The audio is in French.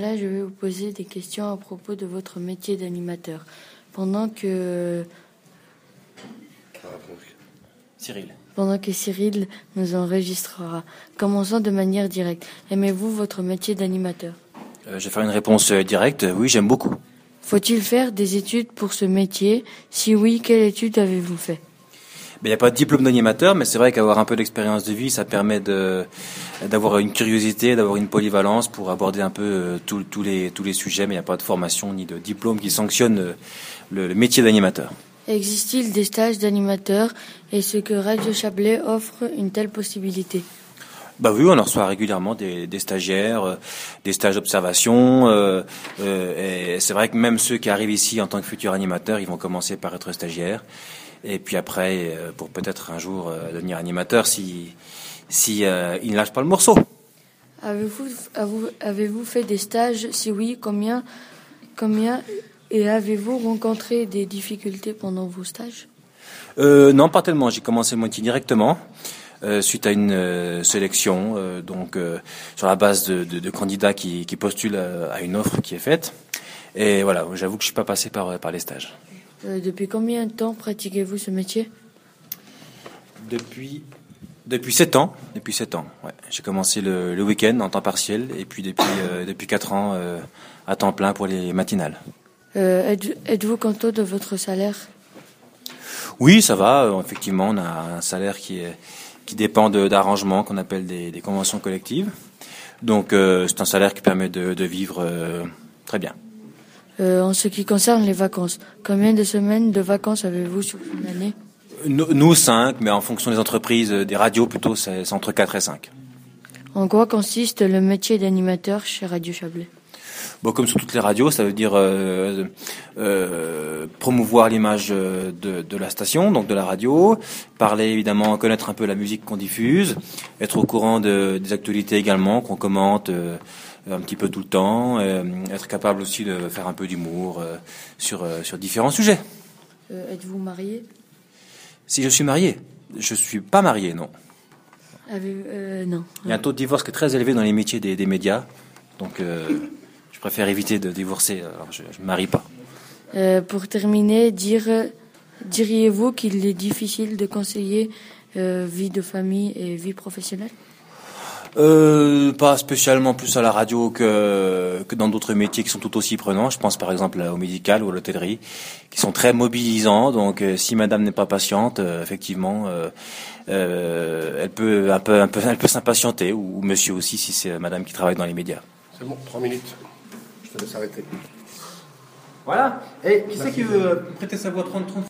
Là, je vais vous poser des questions à propos de votre métier d'animateur. Pendant que Cyril. pendant que Cyril nous enregistrera, commençons de manière directe. Aimez-vous votre métier d'animateur? Euh, je vais faire une réponse euh, directe. Oui, j'aime beaucoup. Faut-il faire des études pour ce métier? Si oui, quelle étude avez-vous fait? Il n'y a pas de diplôme d'animateur, mais c'est vrai qu'avoir un peu d'expérience de vie, ça permet de d'avoir une curiosité, d'avoir une polyvalence pour aborder un peu euh, tous les tous les sujets. Mais il n'y a pas de formation ni de diplôme qui sanctionne euh, le, le métier d'animateur. Existe-t-il des stages d'animateur Est-ce que Radio Chablais offre une telle possibilité? Bah oui, on en reçoit régulièrement des, des stagiaires, euh, des stages d'observation. euh, euh, et c'est vrai que même ceux qui arrivent ici en tant que futurs animateurs, ils vont commencer par être stagiaires. Et puis après, euh, pour peut-être un jour euh, devenir animateur si, si euh, ils ne lâchent pas le morceau. Avez-vous avez-vous avez-vous fait des stages? Si oui, combien Combien Et avez-vous rencontré des difficultés pendant vos stages? Euh, non, pas tellement. J'ai commencé mon métier directement. euh, suite à une euh, sélection, euh, donc sur la base de, de- de candidats qui, qui postulent à, à une offre qui est faite. Et voilà, j'avoue que je suis pas passé par, par les stages. Euh, Depuis combien de temps pratiquez-vous ce métier? Depuis depuis sept ans, depuis sept ans. Ouais. J'ai commencé le, le week-end en temps partiel et puis depuis euh, depuis quatre ans euh, à temps plein pour les matinales. Êtes- Êtes-vous content de votre salaire? Oui, ça va. effectivement, on a un salaire qui est qui dépend de- d'arrangements qu'on appelle des, des conventions collectives. Donc c'est un salaire qui permet de, de vivre très bien. Euh, En ce qui concerne les vacances, combien de semaines de vacances avez-vous sur une année Nous, nous, cinq, mais en fonction des entreprises, euh, des radios plutôt, c'est c'est entre 4 et 5. En quoi consiste le métier d'animateur chez Radio Chablais? Bon, comme sur toutes les radios, ça veut dire euh, euh, promouvoir l'image euh, de, de la station, donc de la radio, parler évidemment, connaître un peu la musique qu'on diffuse, être au courant de, des actualités également qu'on commente euh, un petit peu tout le temps, être capable aussi de faire un peu d'humour sur sur différents sujets. Êtes-vous marié? Si je suis marié, je suis pas marié, non. Avez euh, Non. Il y a un taux de divorce qui est très élevé dans les métiers des, des médias, donc euh, je préfère éviter de divorcer. Alors je, je me marie pas. Euh, pour terminer, dire, diriez-vous qu'il est difficile de conseiller euh, vie de famille et vie professionnelle? Euh, pas spécialement plus à la radio que, que dans d'autres métiers qui sont tout aussi prenants. Je pense par exemple au médical ou à l'hôtellerie, qui sont très mobilisants. Donc euh, si madame n'est pas patiente, euh, effectivement, euh, euh, elle peut un peu, un peu, elle peut s'impatienter, ou, ou monsieur aussi si c'est madame qui travaille dans les médias. C'est bon, trois minutes. Je te laisse arrêter. Voilà. Et qui c'est qui veut prêter sa voix 30 30